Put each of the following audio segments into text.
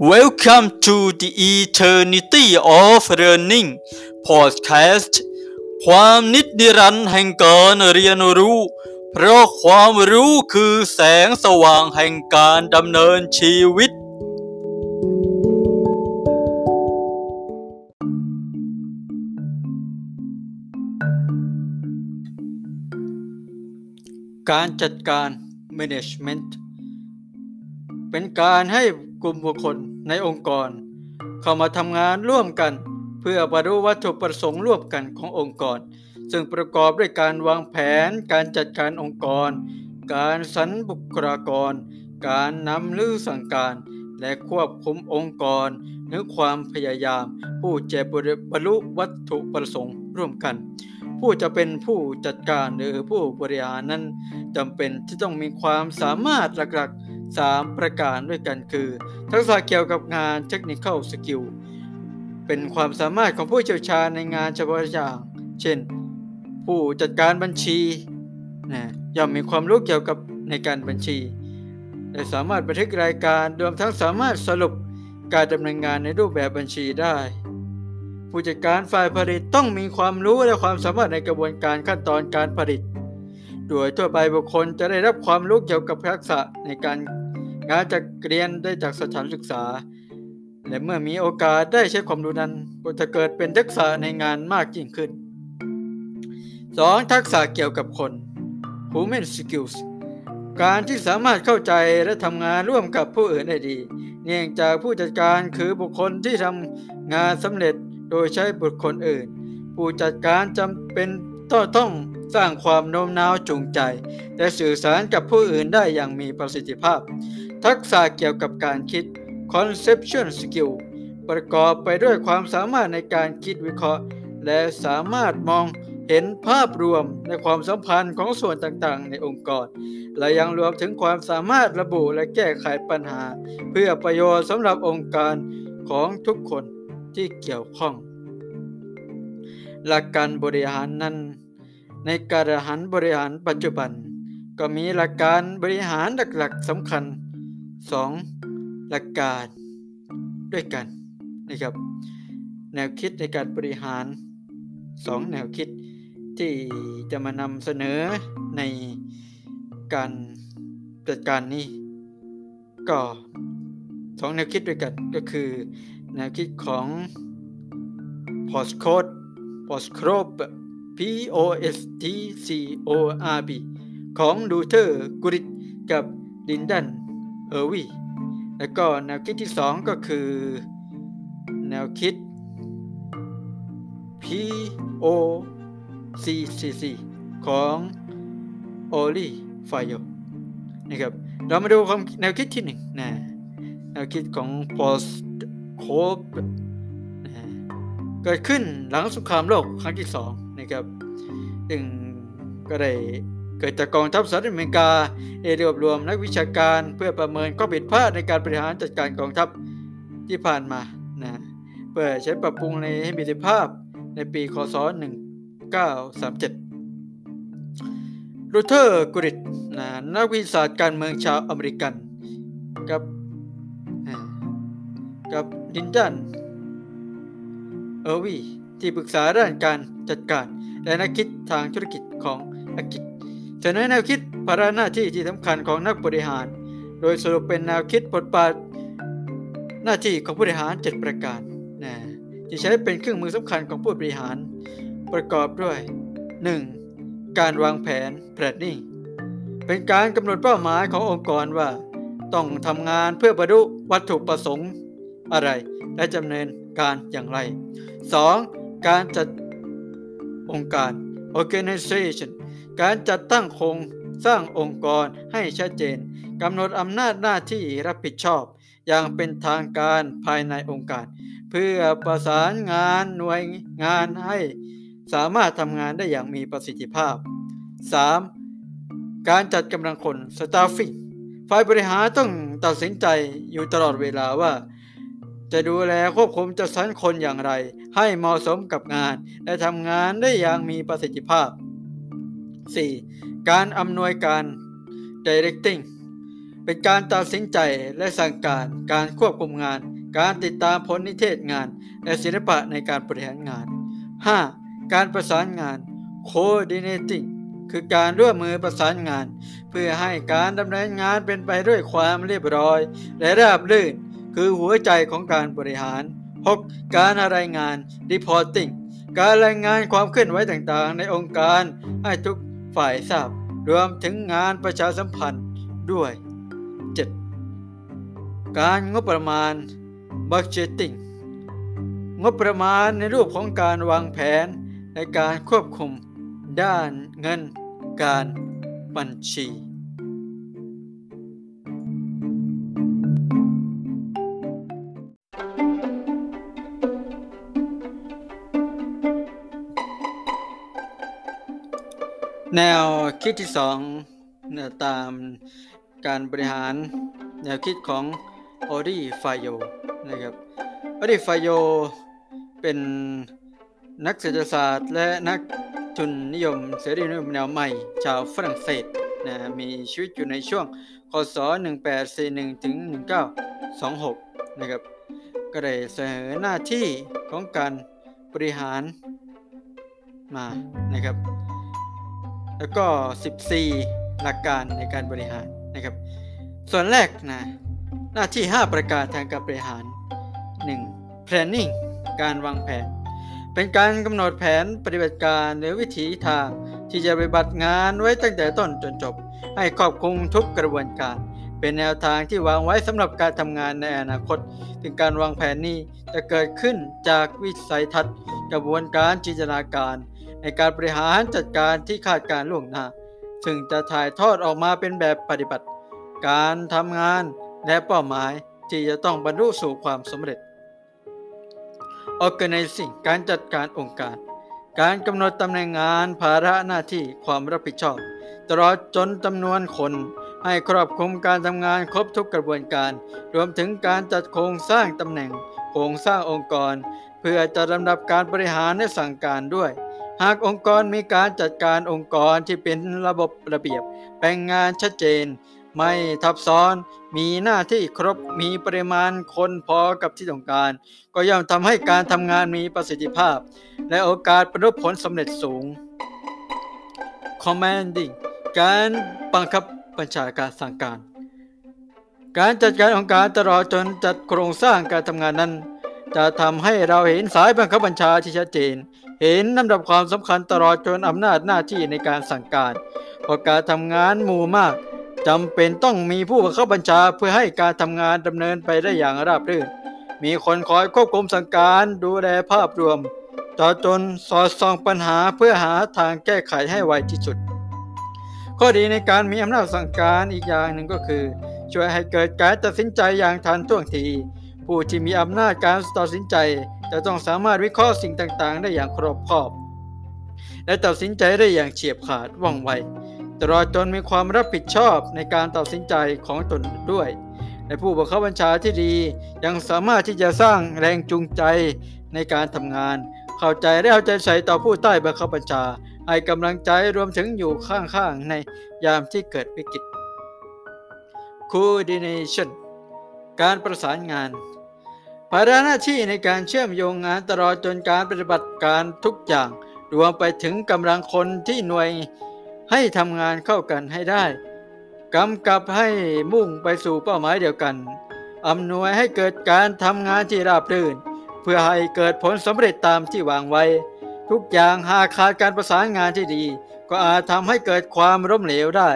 Welcome to the Eternity of Learning Podcast ความนิดนิรันแห่งการเรียนรู้ เพราะความรู้คือแสงสว่างแห่งการดำเนินชีวิต การจัดการ Management เป็นการให้ กลุ่มบุคคลในองค์กร เข้ามาทำงานร่วมกัน เพื่อบรรลุวัตถุประสงค์ร่วมกันขององค์กร ซึ่งประกอบด้วยการวางแผน การจัดการองค์กร การสรรบุคลากร การนำหรือสั่งการ และควบคุมองค์กรหรือความพยายาม ผู้จะบรรลุวัตถุประสงค์ร่วมกัน ผู้จะเป็นผู้จัดการหรือผู้บริหารนั้นจำเป็นที่ต้องมีความสามารถหลักๆ 3 ประการด้วยกันคือ ทักษะเกี่ยวกับงานเทคนิคสกิลเป็นความสามารถของผู้เชี่ยวชาญในงานเฉพาะอย่าง เช่น ผู้จัดการบัญชีนะย่อมมีความรู้เกี่ยวกับในการบัญชี และสามารถบันทึกรายการรวมทั้งสามารถสรุปการดำเนินงานในรูปแบบบัญชีได้ ผู้จัดการฝ่ายผลิตต้องมีความรู้และความสามารถในกระบวนการขั้นตอนการผลิต โดยทั่วไปบุคคลจะได้รับความรู้เกี่ยวกับทักษะในการ งานจากเรียนได้จากสถานศึกษา และเมื่อมีโอกาสได้ใช้ความรู้นั้นก็จะเกิดเป็นทักษะในงานมากยิ่งขึ้น 2. ทักษะเกี่ยวกับคน Human Skills การที่สามารถเข้าใจและทำงานร่วมกับผู้อื่นได้ดี เนื่องจากผู้จัดการคือบุคคลที่ทำงานสำเร็จโดยใช้บุคคลอื่น ผู้จัดการจำเป็นต้องต้องสร้างความโน้มน้าวจูงใจ และสื่อสารกับผู้อื่นได้อย่างมีประสิทธิภาพ ทักษะเกี่ยวกับการคิด Conceptual Skill ประกอบไปด้วยความสามารถในการคิดวิเคราะห์ และสามารถมองเห็นภาพรวมในความสัมพันธ์ของส่วนต่างๆ ในองค์กร และยังรวมถึงความสามารถระบุและแก้ไขปัญหา เพื่อประโยชน์สำหรับองค์การของทุกคนที่เกี่ยวข้อง หลักการบริหารนั้น ในการบริหารบริหารปัจจุบัน ก็มีหลักการบริหารหลักๆสำคัญ 2 หลักการด้วยกันนะครับ แนวคิดในการบริหาร 2 แนวคิดที่จะมานำเสนอในการจัดการนี้ก็สองแนวคิดด้วยกันก็คือแนวคิดของ postcode postcrob P O S T C O R B ของดูเทอร์กุริตกับลินดัน ออร์วีแล้วก็แนวคิดที่สองก็คือ แนวคิด P O C C C ของโอลีไฟโยนะครับเรามาดูความแนวคิดที่หนึ่งนะแนวคิดของ post c o p เกิดขึ้นหลังสงครามโลกครั้งที่สองนะครับซึ่งก็ได้ กิดจากกองทัพสหรัฐอเมริกาได้รวบรวมนักวิชาการเพื่อประเมินข้อผิดพลาดในการบริหารจัดการกองทัพที่ผ่านมานะเพื่อใช้ปรับปรุงในให้มีประสิทธิภาพในปีคศ 1937 Luther Gulick นะนักวิทยาศาสตร์การเมืองชาวอเมริกันกับกับ Lyndall Urwick ที่ปรึกษาด้านการจัดการ และนักคิดทางธุรกิจของอังกฤษ เสนอแนวคิดภาระหน้าที่ที่สำคัญของนักบริหาร โดยสรุปเป็นแนวคิดบทบาทหน้าที่ของผู้บริหาร 7 ประการนะที่ใช้เป็นเครื่องมือสำคัญของผู้บริหาร ประกอบด้วย 1. การวางแผน planning เป็นการกำหนดเป้าหมายขององค์กรว่า ต้องทำงานเพื่อบรรลุวัตถุประสงค์อะไร และดำเนินการอย่างไร 2. การจัดองค์การ organization การจัดตั้งโครงสร้างองค์กรให้ชัดเจนกำหนดอำนาจหน้าที่รับผิดชอบ อย่างเป็นทางการภายในองค์การ เพื่อประสานงานหน่วยงานให้สามารถทำงานได้อย่างมีประสิทธิภาพ 3. การจัดกำลังคน staffing ฝ่ายบริหารต้องตัดสินใจอยู่ตลอดเวลาว่า จะดูแลควบคุมจัดสรรคนอย่างไร ให้เหมาะสมกับงาน และทำงานได้อย่างมีประสิทธิภาพ 4. การอำนวยการ directing เป็นการตัดสินใจและสั่งการ การควบคุมงาน การติดตามผลนิเทศงาน และศิลปะในการบริหารงาน 5. การประสานงาน coordinating คือการร่วมมือประสานงาน เพื่อให้การดำเนินงานเป็นไปด้วยความเรียบร้อย และราบรื่น คือหัวใจของการบริหาร 6. การรายงาน reporting การรายงานความเคลื่อนไหวต่างๆ ในองค์การให้ทุก ฝ่ายทราบรวมถึงงานประชาสัมพันธ์ด้วย 7. การงบประมาณ budgeting งบประมาณในรูปของการวางแผนในการควบคุมด้านเงินการบัญชี แนวคิดที่สองเนี่ยตามการบริหารแนวคิดของออรีฟายโยนะครับออรีฟายโยเป็นนักเศรษฐศาสตร์ และนักทุนนิยมเสรีนิยมแนวใหม่ ชาวฝรั่งเศสนะมีชีวิตอยู่ในช่วงคศ 1841 ถึง 1926 นะครับ ก็ได้เสนอหน้าที่ของการบริหารมานะครับ แล้วก็ 14 หลักการในการบริหารนะครับ ส่วนแรกนะหน้าที่ 5 ประการทางการบริหาร 1. planning การวางแผน เป็นการกำหนดแผนปฏิบัติการหรือวิถีทางที่จะปฏิบัติงานไว้ตั้งแต่ต้นจนจบ ให้ครอบคลุมทุกกระบวนการ เป็นแนวทางที่วางไว้สำหรับการทำงานในอนาคต ถึงการวางแผนนี้จะเกิดขึ้นจากวิสัยทัศน์ กระบวนการจินตนาการ ในการบริหารจัดการที่คาดการล่วงหน้าซึ่งจะถ่ายทอดออกมาเป็นแบบปฏิบัติ การทำงานและเป้าหมายที่จะต้องบรรลุสู่ความสำเร็จ Organizing การจัดการองค์การ การกำหนดตำแหน่งงานภาระหน้าที่ความรับผิดชอบ ตลอดจนจำนวนคนให้ครอบคลุมการทำงานครบทุกกระบวนการ รวมถึงการจัดโครงสร้างตำแหน่ง โครงสร้างองค์กร เพื่อจะลำดับการบริหารและสั่งการด้วย หากองค์กรมีการจัดการองค์กรที่เป็นระบบระเบียบแบ่งงานชัดเจน ไม่ทับซ้อน มีหน้าที่ครบมีปริมาณคนพอกับที่ต้องการ ก็ย่อมทำให้การทำงานมีประสิทธิภาพ และโอกาสประสบผลสำเร็จสูง Commanding การบังคับบัญชาการสั่งการ การจัดการองค์การตลอดจนจัดโครงสร้างการทำงานนั้น จะทำให้เราเห็นสายบังคับบัญชาที่ชัดเจน เห็นลำดับความสำคัญตลอดจนอำนาจหน้าที่ในการสั่งการเพราะการทำงานหมู่มากจำเป็นต้องมีผู้บังคับบัญชาเพื่อให้การทำงานดำเนินไปได้อย่างราบรื่น มีคนคอยควบคุมสั่งการดูแลภาพรวมต่อจนสอดส่องปัญหาเพื่อหาทางแก้ไขให้ไวที่สุด ข้อดีในการมีอำนาจสั่งการอีกอย่างหนึ่งก็คือ ช่วยให้เกิดการตัดสินใจอย่างทันท่วงที ผู้ที่มีอำนาจการตัดสินใจ จะต้องสามารถวิเคราะห์สิ่งต่างๆ ได้อย่างครอบคอบ และตัดสินใจได้อย่างเฉียบขาดว่องไวตลอดจนมีความรับผิดชอบในการตัดสินใจของตนด้วย และผู้บังคับบัญชาที่ดียังสามารถที่จะสร้างแรงจูงใจในการทำงาน เข้าใจและเอาใจใส่ต่อผู้ใต้บังคับบัญชาให้กำลังใจรวมถึงอยู่ข้างๆ ในยามที่เกิดวิกฤต Coordination การประสานงาน ภาระหน้าที่ในการเชื่อมโยงงานตลอดจนการปฏิบัติการทุกอย่าง รวมไปถึงกำลังคนที่หน่วยให้ทำงานเข้ากันให้ได้กำกับให้มุ่งไปสู่เป้าหมายเดียวกันอำนวยให้เกิดการทำงานที่ราบรื่น เพื่อให้เกิดผลสำเร็จตามที่วางไว้ ทุกอย่างหากขาดการประสานงานที่ดี ก็อาจทำให้เกิดความล้มเหลวได้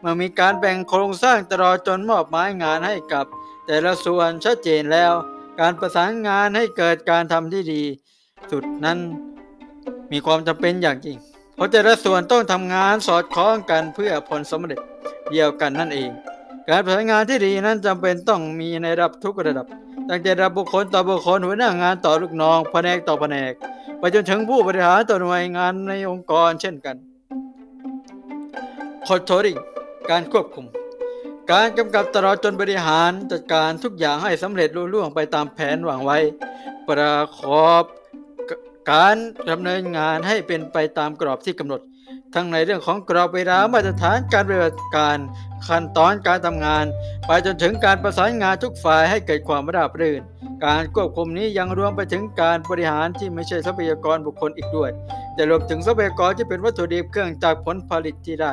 เมื่อมีการแบ่งโครงสร้างตลอดจนมอบหมายงานให้กับ แต่ละส่วนชัดเจนแล้ว การประสานงานให้เกิดการทำที่ดี สุดนั้นมีความจำเป็นอย่างยิ่งเพราะแต่ละส่วนต้องทำงานสอดคล้องกันเพื่อผลสำเร็จเดียวกันนั่นเอง การประสานงานที่ดีนั้นจำเป็นต้องมีในระดับทุกระดับ ตั้งแต่ระดับบุคคลต่อบุคคลหัวหน้างานต่อลูกน้องแผนกต่อแผนกไปจนถึงผู้บริหารต่อหน่วยงานในองค์กรเช่นกัน Controlling การควบคุม การกำกับตลอดจนบริหารจัดการทุกอย่างให้สำเร็จลุล่วงไปตามแผนวางไว้ ประกอบการดำเนินงานให้เป็นไปตามกรอบที่กำหนด ทั้งในเรื่องของกรอบเวลามาตรฐานการปฏิบัติการขั้นตอนการทำงาน ไปจนถึงการประสานงานทุกฝ่ายให้เกิดความราบรื่น การควบคุมนี้ยังรวมไปถึงการบริหารที่ไม่ใช่ทรัพยากรบุคคลอีกด้วย แต่รวมถึงทรัพยากรที่เป็นวัตถุดิบเครื่องจากผลผลิตที่ได้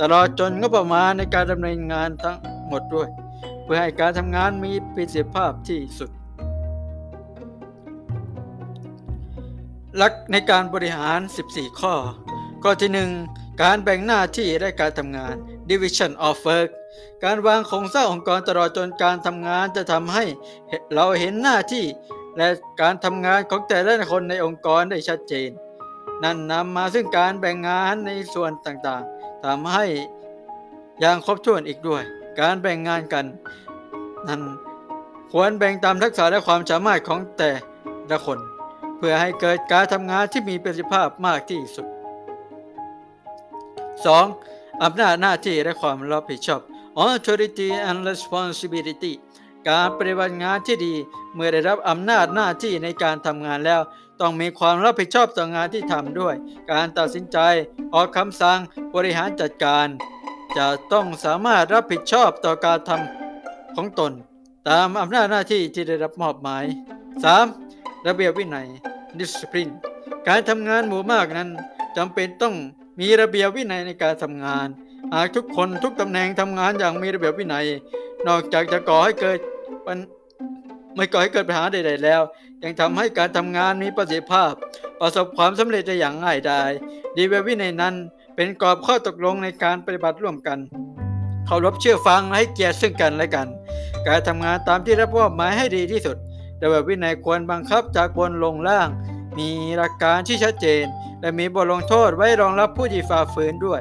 ตลอดจนงบประมาณในการดำเนินงานทั้งหมดด้วย เพื่อให้การทำงานมีประสิทธิภาพที่สุดหลักในการบริหาร 14 ข้อ ข้อที่ 1 การแบ่งหน้าที่และการทำงาน division of work การวางโครงสร้างองค์กรตลอดจนการทำงานจะทำให้เราเห็นหน้าที่ และการทำงานของแต่ละคนในองค์กรได้ชัดเจน นั่นนำมาซึ่งการแบ่งงานในส่วนต่างๆทำให้อย่างครบถ้วนอีกด้วย การแบ่งงานกัน นั้นควรแบ่งตามทักษะและความสามารถของแต่ละคน เพื่อให้เกิดการทำงานที่มีประสิทธิภาพมากที่สุด 2. อำนาจหน้าที่และความรับผิดชอบ authority and responsibility การปฏิบัติงานที่ดีเมื่อได้รับอำนาจหน้าที่ในการทำงานแล้ว ต้องมีความรับผิดชอบต่องานที่ทำด้วย การตัดสินใจออกคำสั่งบริหารจัดการ จะต้องสามารถรับผิดชอบต่อการทำของตน ตามอำนาจหน้าที่ที่ได้รับมอบหมาย 3. ระเบียบวินัย discipline การทำงานหมู่มากนั้นจำเป็นต้อง มีระเบียบวินัยในการทำงาน หากทุกคนทุกตำแหน่งทำงานอย่างมีระเบียบวินัย นอกจากจะก่อให้เกิดปัญไม่ก่อให้เกิดปัญหาใด ๆ แล้ว ยังทำให้การทำงานมีประสิทธิภาพ ประสบความสำเร็จได้อย่างง่ายดายดีเววินัยนั้นเป็นกรอบข้อตกลงในการปฏิบัติร่วมกันเคารพเชื่อฟังและให้เกียรติซึ่งกันและกัน การทำงานตามที่รับมอบหมายให้ดีที่สุดระเบียบวินัยควรบังคับจากบนลงล่าง มีหลักการที่ชัดเจน และมีบทลงโทษไว้รองรับผู้ที่ฝ่าฝืนด้วย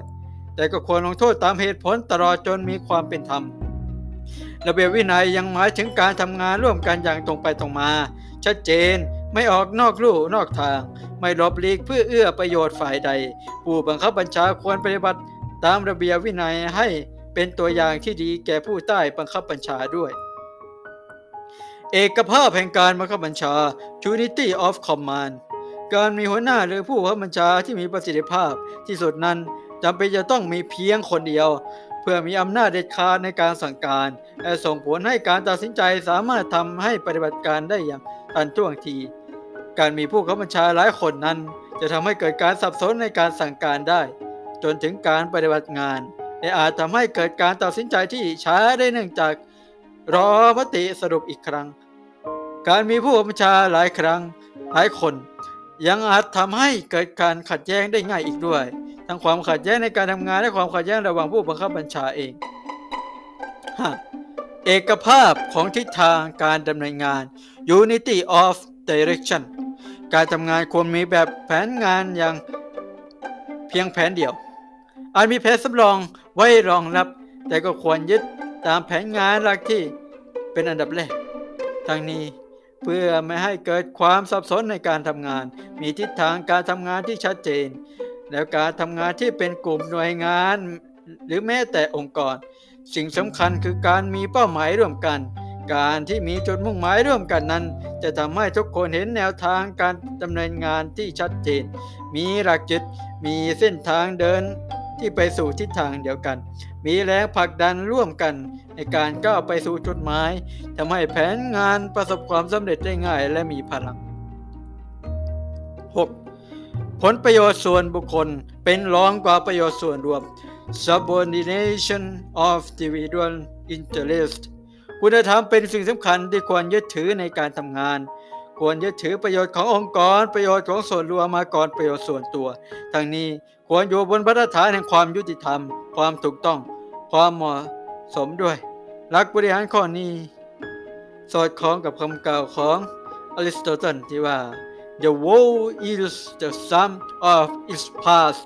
แต่ก็ควรลงโทษตามเหตุผลตลอดจนมีความเป็นธรรม ระเบียบวินัยยังหมายถึงการทำงานร่วมกันอย่างตรงไปตรงมา ชัดเจนไม่ออกนอกลู่นอกทาง ไม่หลบหลีกเพื่อเอื้อประโยชน์ฝ่ายใด ผู้บังคับบัญชาควรปฏิบัติตามระเบียบวินัยให้เป็นตัวอย่างที่ดีแก่ผู้ใต้บังคับบัญชาด้วย เอกภาพแห่งการบังคับบัญชา Unity of Command การมีหัวหน้าหรือผู้บังคับบัญชาที่มีประสิทธิภาพที่สุดนั้นจำเป็นจะต้องมีเพียงคนเดียว เพื่อมีอำนาจเด็ดขาดในการสั่งการ และส่งผลให้การตัดสินใจสามารถทำให้ปฏิบัติการได้อย่างทันท่วงที การมีผู้บังคับบัญชาหลายคนนั้น จะทำให้เกิดการสับสนในการสั่งการได้ จนถึงการปฏิบัติงานและอาจทำให้เกิดการตัดสินใจที่ช้าได้เนื่องจากรอมติสรุปอีกครั้ง การมีผู้บัญชาหลายครั้งหลายคน ยังอาจทำให้เกิดการขัดแย้งได้ง่ายอีกด้วย ทั้งความขัดแย้งในการทำงานและความขัดแย้งระหว่างผู้บังคับบัญชาเองเอกภาพของทิศทางการดำเนินงาน Unity of Direction การทำงานควรมีแบบแผนงานอย่างเพียงแผนเดียว อาจมีแผนสำรองไว้รองรับ แต่ก็ควรยึดตามแผนงานหลักที่เป็นอันดับแรกทั้งนี้ เพื่อไม่ให้เกิดความสับสนในการทำงาน มีทิศทางการทำงานที่ชัดเจน แล้วการทำงานที่เป็นกลุ่มหน่วยงาน หรือแม้แต่องค์กร สิ่งสำคัญคือการมีเป้าหมายร่วมกัน การที่มีจุดมุ่งหมายร่วมกันนั้น จะทำให้ทุกคนเห็นแนวทางการดำเนินงานที่ชัดเจน มีหลักจิตมีเส้นทางเดิน ที่ไปสู่ทิศทางเดียวกัน มีแรงผลักดันร่วมกันในการก้าวไปสู่จุดหมายทำให้แผนงานประสบความสำเร็จได้ง่ายและมีพลัง 6. ผลประโยชน์ส่วนบุคคลเป็นรองกว่าประโยชน์ส่วนรวม subordination of individual interest คุณธรรมเป็นสิ่งสำคัญที่ควรยึดถือในการทำงาน ควรยึดถือประโยชน์ขององค์กร ประโยชน์ของส่วนรวมมาก่อนประโยชน์ส่วนตัว ทั้งนี้ควรอยู่บนบรรฐานแห่งความยุติธรรม ความถูกต้อง ความเหมาะสมด้วยหลักบริหารข้อนี้ สอดคล้องกับคำกล่าวของอริสโตเติลที่ว่า the whole is the sum of its parts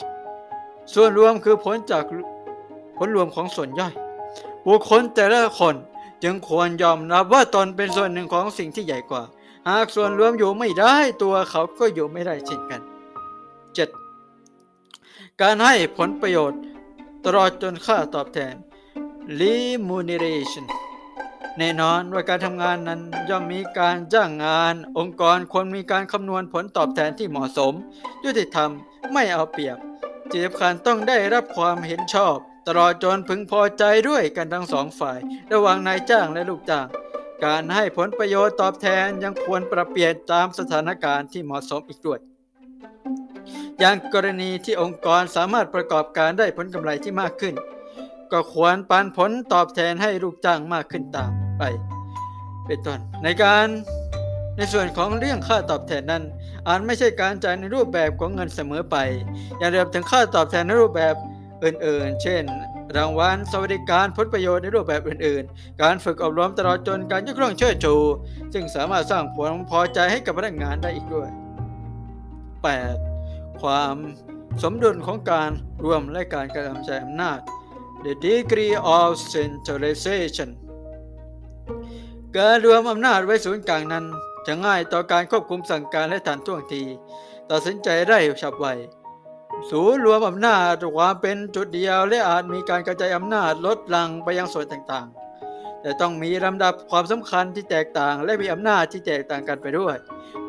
ส่วนรวมคือผลจากผลรวมของส่วนย่อย บุคคลแต่ละคนจึงควรยอมรับว่าตนเป็นส่วนหนึ่งของสิ่งที่ใหญ่กว่า หากส่วนรวมอยู่ไม่ได้ตัวเขาก็อยู่ไม่ได้เช่นกัน 7. การให้ผลประโยชน์ ตลอดจนค่าตอบแทน remuneration ในแน่นอนว่าการทำงานนั้นย่อมมีการจ้างงาน องค์กรควรมีการคำนวณผลตอบแทนที่เหมาะสม ยุติธรรมไม่เอาเปรียบที่สำคัญต้องได้รับความเห็นชอบ ตลอดจนพึงพอใจด้วยกันทั้งสองฝ่าย ระหว่างนายจ้างและลูกจ้าง การให้ผลประโยชน์ตอบแทนยังควรปรับเปลี่ยนตามสถานการณ์ที่เหมาะสมอีกด้วย อย่างกรณีที่องค์กรสามารถประกอบการได้ผลกำไรที่มากขึ้น ก็ควรปันผลตอบแทนให้ลูกจ้างมากขึ้นตามไป เป็นต้นในการในส่วนของเรื่องค่าตอบแทนนั้น อาจไม่ใช่การจ่ายในรูปแบบของเงินเสมอไป อย่างเดิมถึงค่าตอบแทนในรูปแบบอื่นๆ เช่น รางวัลสวัสดิการผลประโยชน์ในรูปแบบอื่น ๆ การฝึกอบรมตลอดจนการยกย่องเชิดชู ซึ่งสามารถสร้างผลพอใจให้กับพนักงานได้อีกด้วย 8. ความสมดุลของการรวมและการกระทำใช้อำนาจ the degree of centralization การรวมอำนาจไว้ศูนย์กลางนั้น จะง่ายต่อการควบคุมสั่งการและทันท่วงที ตัดสินใจได้ฉับไว ศูนย์รวมอำนาจความเป็นจุดเดียวและอาจมีการกระจายอำนาจลดลังไปยังส่วนต่างๆ แต่ต้องมีลำดับความสำคัญที่แตกต่าง และมีอำนาจที่แตกต่างกันไปด้วย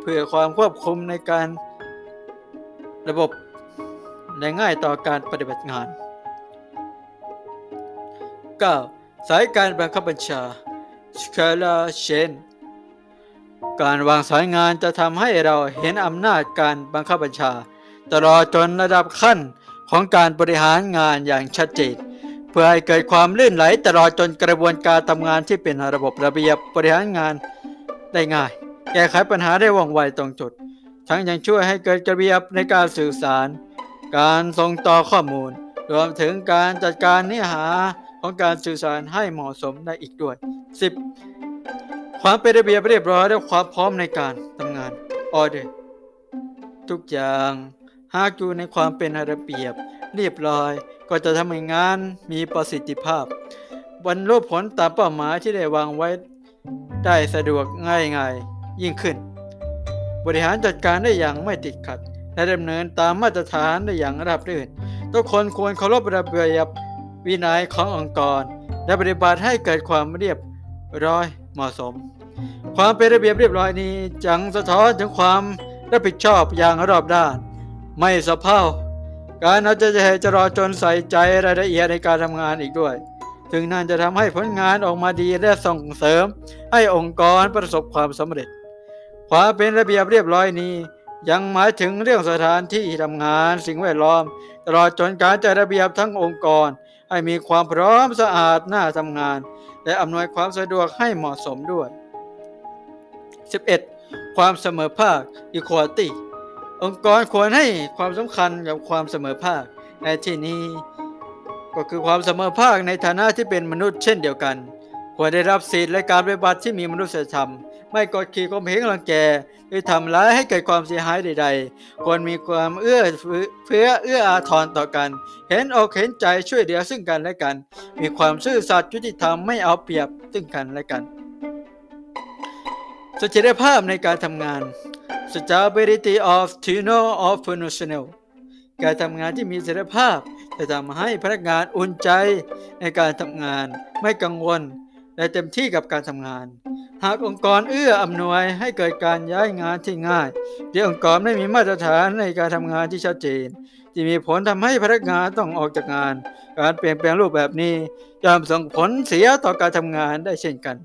เพื่อความควบคุมในการระบบและง่ายต่อการปฏิบัติงาน 9. สายการบังคับบัญชา Scala Chain การวางสายงานจะทำให้เราเห็นอำนาจการบังคับบัญชา ตลอดจนระดับขั้นของการบริหารงานอย่างชัดเจนเพื่อให้เกิดความลื่นไหลตลอดจนกระบวนการทำงานที่เป็นระบบระเบียบบริหารงานได้ง่าย แก้ไขปัญหาได้ว่องไวตรงจุด ทั้งยังช่วยให้เกิดระเบียบในการสื่อสาร การส่งต่อข้อมูล รวมถึงการจัดการเนื้อหาของการสื่อสารให้เหมาะสมได้อีกด้วย 10. ความเป็นระเบียบเรียบร้อยและความพร้อมในการทำงานออเดอร์ทุกอย่าง หากอยู่ในความเป็นระเบียบ เรียบร้อย ก็จะทำให้งานมีประสิทธิภาพ บรรลุผลตามเป้าหมายที่ได้วางไว้ ได้สะดวกง่ายง่ายยิ่งขึ้น บริหารจัดการได้อย่างไม่ติดขัด และดำเนินตามมาตรฐานได้อย่างราบรื่น ทุกคนควรเคารพระเบียบวินัยขององค์กร และปฏิบัติให้เกิดความเรียบร้อยเหมาะสม ความเป็นระเบียบเรียบร้อยนี้จังสะท้อนถึงความรับผิดชอบอย่างรอบด้าน ไม่สะเพร่าการเอาใจจะรอจนใส่ใจรายละเอียดในการทำงานอีกด้วยถึงนั่นจะทำให้ผลงานออกมาดีและส่งเสริม ให้องค์กรประสบความสำเร็จ ความเป็นระเบียบเรียบร้อยนี้ ยังหมายถึงเรื่องสถานที่ทำงานสิ่งแวดล้อม ตลอดจนการจัดระเบียบทั้งองค์กร ให้มีความพร้อมสะอาดน่าทำงาน และอำนวยความสะดวกให้เหมาะสมด้วย 11. ความเสมอภาค equality องค์กรควรให้ความสำคัญกับความเสมอภาค ในที่นี้ ก็คือความเสมอภาคในฐานะที่เป็นมนุษย์เช่นเดียวกัน ควรได้รับสิทธิและการปฏิบัติที่มีมนุษยธรรม ไม่กดขี่ข่มเหงรังแกหรือทำร้ายให้เกิดความเสียหายใด ๆ ควรมีความเอื้อเฟื้อเอื้ออาทรต่อกัน เห็นอกเห็นใจช่วยเหลือซึ่งกันและกัน มีความซื่อสัตย์ยุติธรรมไม่เอาเปรียบซึ่งกันและกันเสถียรภาพในการทำงาน stability of tenure of personnel การทำงานที่มีเสถียรภาพ จะทำให้พนักงานอุ่นใจในการทำงาน ไม่กังวล และเต็มที่กับการทำงาน หากองค์กรเอื้ออำนวยให้เกิดการย้ายงานที่ง่ายหรือองค์กรไม่มีมาตรฐานในการทำงานที่ชัดเจนที่มีผลทำให้พนักงานต้องออกจากงาน การเปลี่ยนแปลงรูปแบบนี้ย่อมส่งผลเสียต่อการทำงานได้เช่นกัน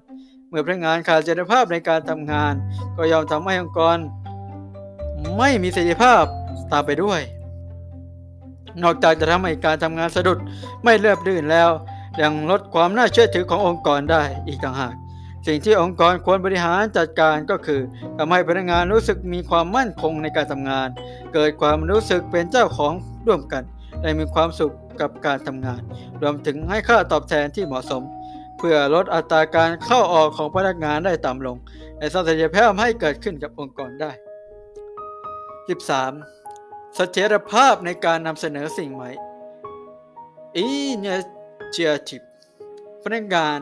เมื่อพนักงานขาดเสถียรภาพในการทำงาน ก็ย่อมทำให้องค์กร ไม่มีเสถีภาพตามไปด้วย นอกจากจะทำให้การทำงานสะดุดไม่เรียบรื่นแล้ว ยังลดความน่าเชื่อถือขององค์กรได้อีกต่างหาก สิ่งที่องค์กรควรบริหารจัดการก็คือทำให้พนักงานรู้สึกมีความมั่นคงในการทำงาน เกิดความรู้สึกเป็นเจ้าของร่วมกันและมีความสุขกับการทำงาน รวมถึงให้ค่าตอบแทนที่เหมาะสม เพื่อลดอัตราการเข้าออกของพนักงานได้ต่ำลง และสร้างเสถียรภาพให้เกิดขึ้นกับองค์กรได้ 13. เสถียรภาพในการนำเสนอสิ่งใหม่ Initiative พนักงาน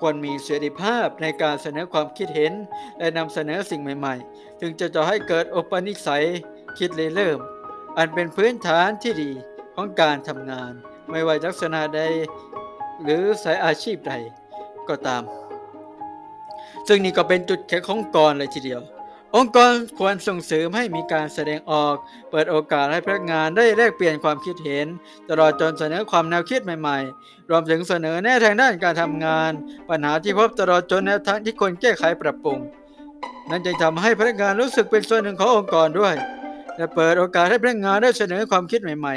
ควรมีเสถีภาพในการเสนอความคิดเห็น และนำเสนอสิ่งใหม่ ๆ จึงจะจะให้เกิดอุปนิสัยคิดเลยเริ่ม อันเป็นพื้นฐานที่ดีของการทำงาน ไม่ว่าลักษณะใดหรือสายอาชีพใดก็ตาม ซึ่งนี่ก็เป็นจุดแข็งของกรเลยทีเดียว องค์กรควรส่งเสริมให้มีการแสดงออก เปิดโอกาสให้พนักงานได้แลกเปลี่ยนความคิดเห็น ตลอดจนเสนอความแนวคิดใหม่ๆ รวมถึงเสนอแนวทางด้านการทำงาน ปัญหาที่พบตลอดจนแนวทางที่ควรแก้ไขปรับปรุง นั่นจะทำให้พนักงานรู้สึกเป็นส่วนหนึ่งขององค์กรด้วย และเปิดโอกาสให้พนักงานได้เสนอความคิดใหม่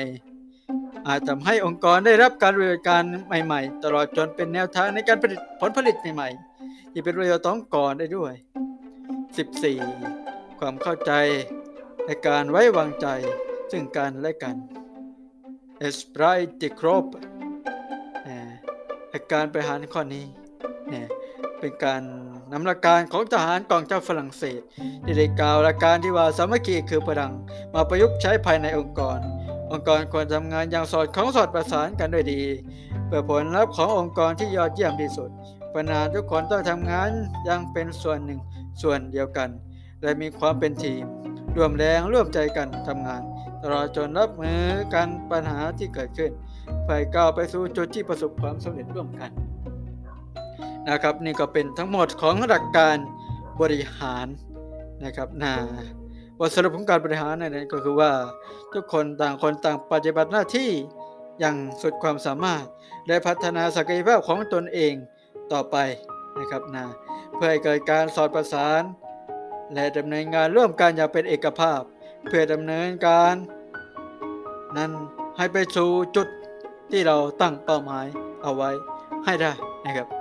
ๆ อาจทำให้องค์กรได้รับการบริการใหม่ ๆ ตลอดจนเป็นแนวทางในการผลิตผลผลิตใหม่ๆที่เป็นประโยชน์ต่อองค์กรได้ด้วย 14. ความเข้าใจและการไว้วางใจซึ่งกันและกัน e s p r i t c r o p และการไปหารข้อนี้เนี่ยเป็นการนำหลักการของทหารกองเจ้าฝรั่งเศสที่ได้กล่าวหลักการที่ว่าสามัคคีคือพลัง มาประยุกต์ใช้ภายในองค์กร องค์กรควรทำงานอย่างสอดคล้องสอดประสานกันด้วยดี เพื่อผลลัพธ์ขององค์กรที่ยอดเยี่ยมที่สุดปัญหาทุกคนต้องทำงานอย่างเป็นส่วนหนึ่ง ส่วนเดียวกัน และมีความเป็นทีม ร่วมแรงร่วมใจกันทำงาน ตลอดจนรับมือกันปัญหาที่เกิดขึ้นเพื่อก้าวไปสู่จุดที่ประสบความสำเร็จร่วมกันนะครับนี่ก็เป็นทั้งหมดของหลักการบริหารนะครับนะบทสรุปของการบริหารนั่นก็คือว่าทุกคนต่างคนต่างปฏิบัติหน้าที่อย่างสุดความสามารถ และพัฒนาศักยภาพของตนเองต่อไปนะครับนะ เพื่อให้เกิดการสอดประสาน และดำเนินงานร่วมกันอย่างเป็นเอกภาพ เพื่อดำเนินการ นั้นให้ไปสู่จุดที่เราตั้งเป้าหมายเอาไว้ให้ได้นะครับ